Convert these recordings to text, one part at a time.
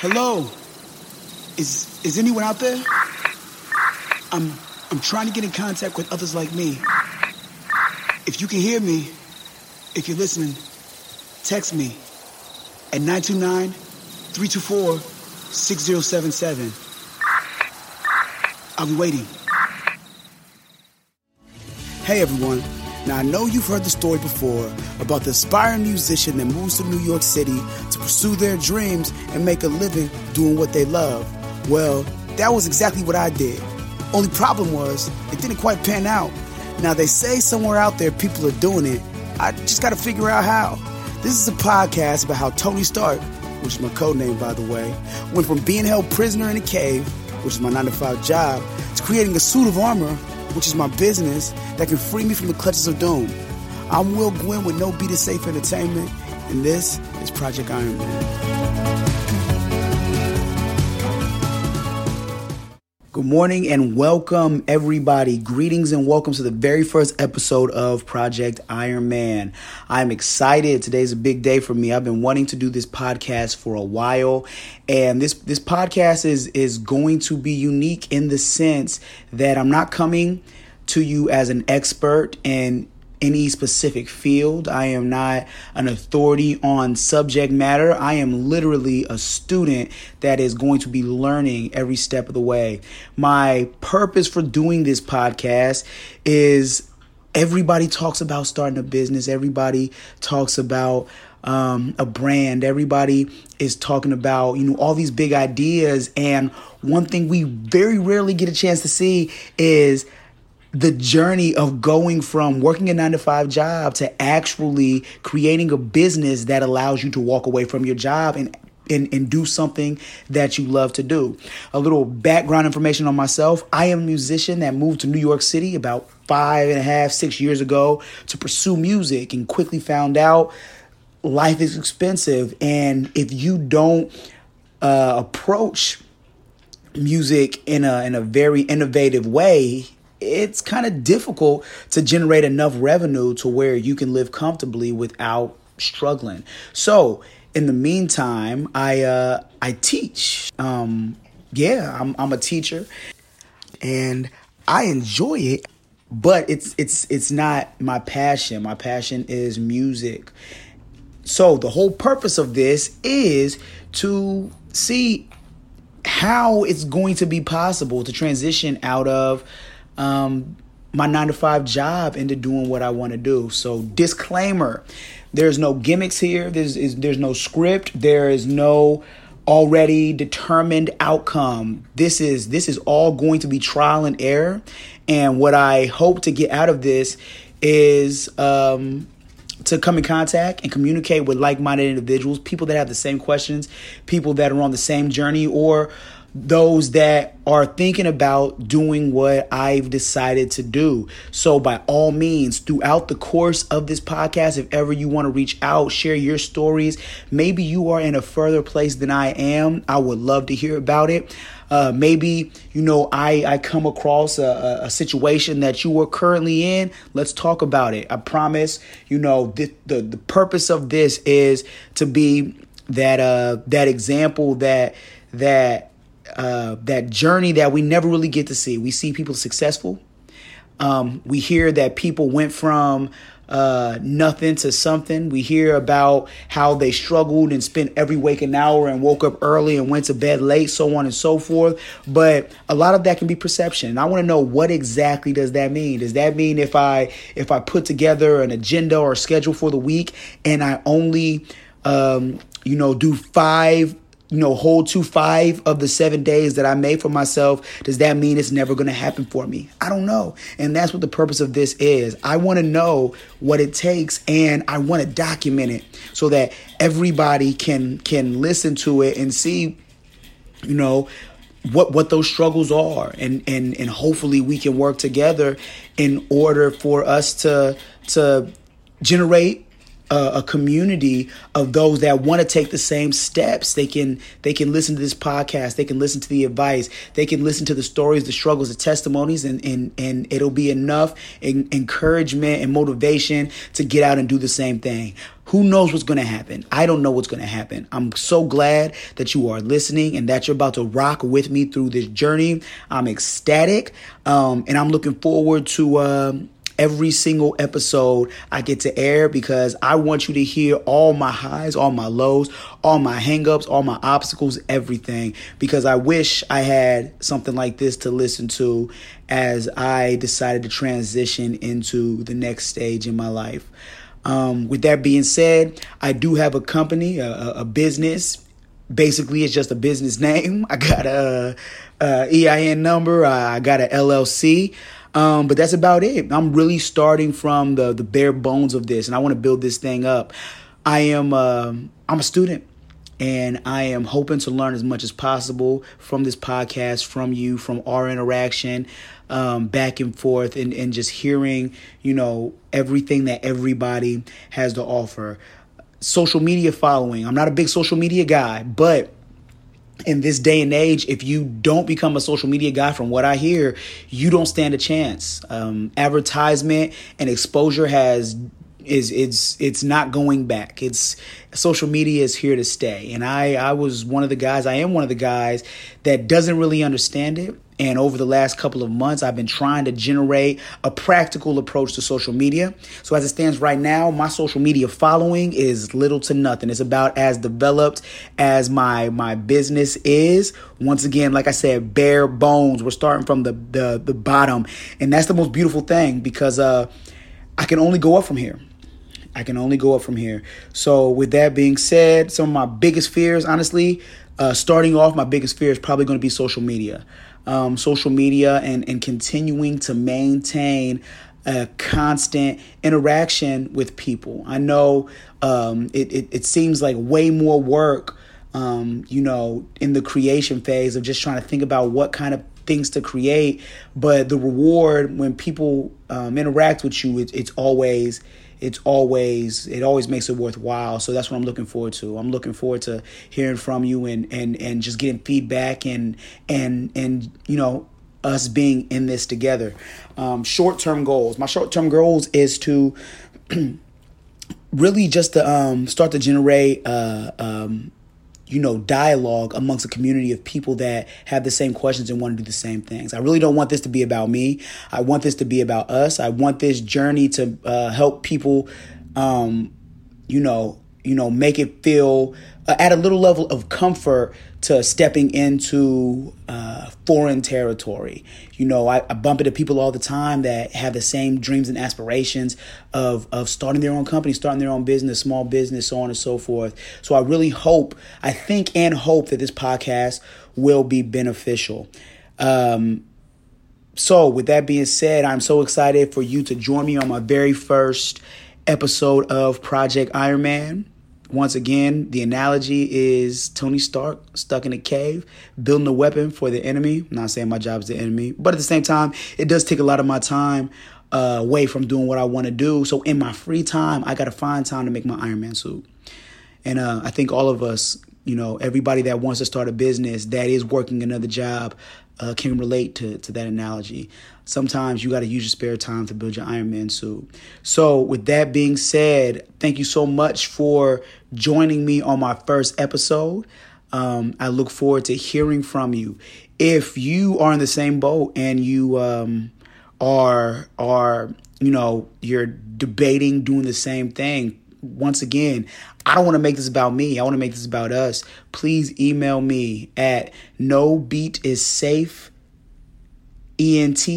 Hello? Is is anyone out there? I'm I'm trying to get in contact with others like me. If you can hear me, if you're listening, text me at 929-324-6077. I'll be waiting. Hey everyone. Now I know you've heard the story before about the aspiring musician that moves to New York City to pursue their dreams and make a living doing what they love. Well, that was exactly what I did. Only problem was, it didn't quite pan out. Now they say somewhere out there people are doing it. I just gotta figure out how. This is a podcast about how Tony Stark, which is my code name by the way, went from being held prisoner in a cave, which is my 9 to 5 job, to creating a suit of armor which is my business that can free me from the clutches of doom. I'm Will Gwynn with No Beat Is Safe Entertainment, and this is Project Iron Man. Good morning and welcome, everybody. Greetings and welcome to the very first episode of Project Iron Man. I'm excited. Today's a big day for me. I've been wanting to do this podcast for a while, and this this podcast is is going to be unique in the sense that I'm not coming to you as an expert and any specific field. I am not an authority on subject matter. I am literally a student that is going to be learning every step of the way. My purpose for doing this podcast is everybody talks about starting a business, everybody talks about um, a brand. Everybody is talking about, you know, all these big ideas. And one thing we very rarely get a chance to see is the journey of going from working a nine to five job to actually creating a business that allows you to walk away from your job and and, and do something that you love to do. A little background information on myself. I am a musician that moved to New York City about five and a half, six years ago to pursue music and quickly found out life is expensive. And if you don't uh, approach music in a in a very innovative way, it's kind of difficult to generate enough revenue to where you can live comfortably without struggling. So, in the meantime, I uh, I teach. Um, yeah, I'm I'm a teacher, and I enjoy it. But it's it's it's not my passion. My passion is music. So the whole purpose of this is to see how it's going to be possible to transition out of um, my nine to five job into doing what I want to do. So, disclaimer there's no gimmicks here, there's, is, there's no script, there is no already determined outcome. This is this is all going to be trial and error. And what I hope to get out of this is um, to come in contact and communicate with like-minded individuals, people that have the same questions, people that are on the same journey, or those that are thinking about doing what I've decided to do. So, by all means, throughout the course of this podcast, if ever you want to reach out, share your stories, maybe you are in a further place than I am, I would love to hear about it. Uh, maybe you know I, I come across a, a situation that you are currently in. Let's talk about it. I promise. You know the the, the purpose of this is to be that uh that example that that uh, that journey that we never really get to see. We see people successful. Um, we hear that people went from uh, nothing to something. We hear about how they struggled and spent every waking hour and woke up early and went to bed late, so on and so forth. But a lot of that can be perception. And I want to know what exactly does that mean? Does that mean if I if I put together an agenda or schedule for the week and I only um, you know do five you know, hold to five of the seven days that I made for myself, does that mean it's never going to happen for me? I don't know. And that's what the purpose of this is. I want to know what it takes and I want to document it so that everybody can can listen to it and see you know what what those struggles are and and and hopefully we can work together in order for us to to generate a, a community of those that want to take the same steps. They can they can listen to this podcast. They can listen to the advice. They can listen to the stories, the struggles, the testimonies, and and and it'll be enough in, encouragement and motivation to get out and do the same thing. Who knows what's going to happen? I don't know what's going to happen. I'm so glad that you are listening and that you're about to rock with me through this journey. I'm ecstatic, um, and I'm looking forward to. Um, every single episode I get to air because I want you to hear all my highs, all my lows, all my hangups, all my obstacles, everything. Because I wish I had something like this to listen to as I decided to transition into the next stage in my life. Um, with that being said, I do have a company, a, a business. Basically, it's just a business name. I got a, a EIN number. I got an LLC. Um, but that's about it. I'm really starting from the the bare bones of this, and I want to build this thing up. I am uh, I'm a student, and I am hoping to learn as much as possible from this podcast, from you, from our interaction, um, back and forth, and and just hearing you know everything that everybody has to offer. Social media following. I'm not a big social media guy, but in this day and age, if you don't become a social media guy, from what I hear, you don't stand a chance. Um, advertisement and exposure has is it's it's not going back. It's social media is here to stay, and I I was one of the guys. I am one of the guys that doesn't really understand it and over the last couple of months, I've been trying to generate a practical approach to social media. So, as it stands right now, my social media following is little to nothing. It's about as developed as my my business is. Once again, like I said, bare bones. We're starting from the the, the bottom, and that's the most beautiful thing because uh, I can only go up from here. I can only go up from here. So, with that being said, some of my biggest fears, honestly, uh, starting off, my biggest fear is probably going to be social media um, social media and, and continuing to maintain a constant interaction with people. I know um, it, it, it, seems like way more work, um, you know, in the creation phase of just trying to think about what kind of things to create. But the reward when people um, interact with you, it, it's always it's always it always makes it worthwhile. So that's what I'm looking forward to. I'm looking forward to hearing from you and and and just getting feedback and and and you know us being in this together. Um, short term goals. My short term goals is to really just to um, start to generate uh, um, you know, dialogue amongst a community of people that have the same questions and want to do the same things. I really don't want this to be about me. I want this to be about us. I want this journey to uh, help people, um, you know, you know, make it feel uh, at a little level of comfort to stepping into uh, foreign territory. You know, I, I, bump into people all the time that have the same dreams and aspirations of of starting their own company, starting their own business, small business, so on and so forth. So I really hope, I think, and hope that this podcast will be beneficial. Um, so, with that being said, I'm so excited for you to join me on my very first episode of Project Iron Man. Once again, the analogy is Tony Stark stuck in a cave, building a weapon for the enemy. I'm not saying my job is the enemy, but at the same time, it does take a lot of my time uh, away from doing what I want to do. So in my free time, I got to find time to make my Iron Man suit. And uh, I think all of us, you know, everybody that wants to start a business that is working another job uh, can relate to, to that analogy sometimes you got to use your spare time to build your Iron Man suit. So, with that being said, thank you so much for joining me on my first episode. Um, I look forward to hearing from you. If you are in the same boat and you um, are are you know you're debating doing the same thing, once again, I don't want to make this about me. I want to make this about us. Please email me at no beat is safe ent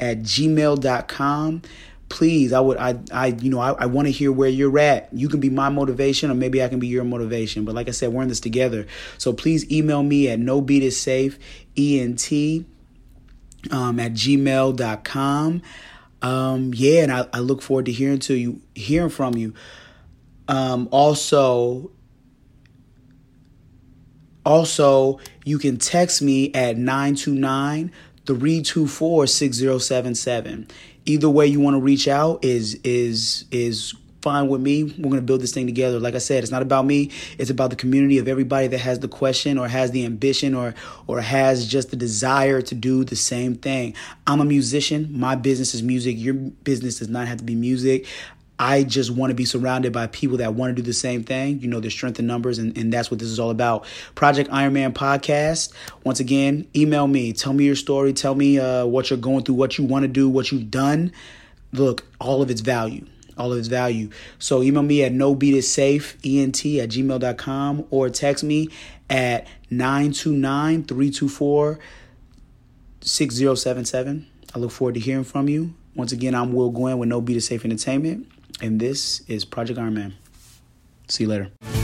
at gmail.com please i would i i you know i, I want to hear where you're at you can be my motivation or maybe i can be your motivation but like i said we're in this together so please email me at no beat is safe ent um, at gmail.com um, yeah and I, I look forward to hearing to you hearing from you um, also also you can text me at 929 324 6077. Either way you want to reach out is is is fine with me. We're going to build this thing together. Like I said, it's not about me. It's about the community of everybody that has the question or has the ambition or or has just the desire to do the same thing. I'm a musician. My business is music. Your business does not have to be music. I just want to be surrounded by people that want to do the same thing. You know, there's strength in numbers, and, and that's what this is all about. Project Ironman Podcast. Once again, email me. Tell me your story. Tell me uh, what you're going through, what you want to do, what you've done. Look, all of its value. All of its value. So email me at no beat is safe, ent at gmail.com, or text me at 929 324 6077. I look forward to hearing from you. Once again, I'm Will Gwen with No Beat is Safe Entertainment and this is Project Iron Man. See you later.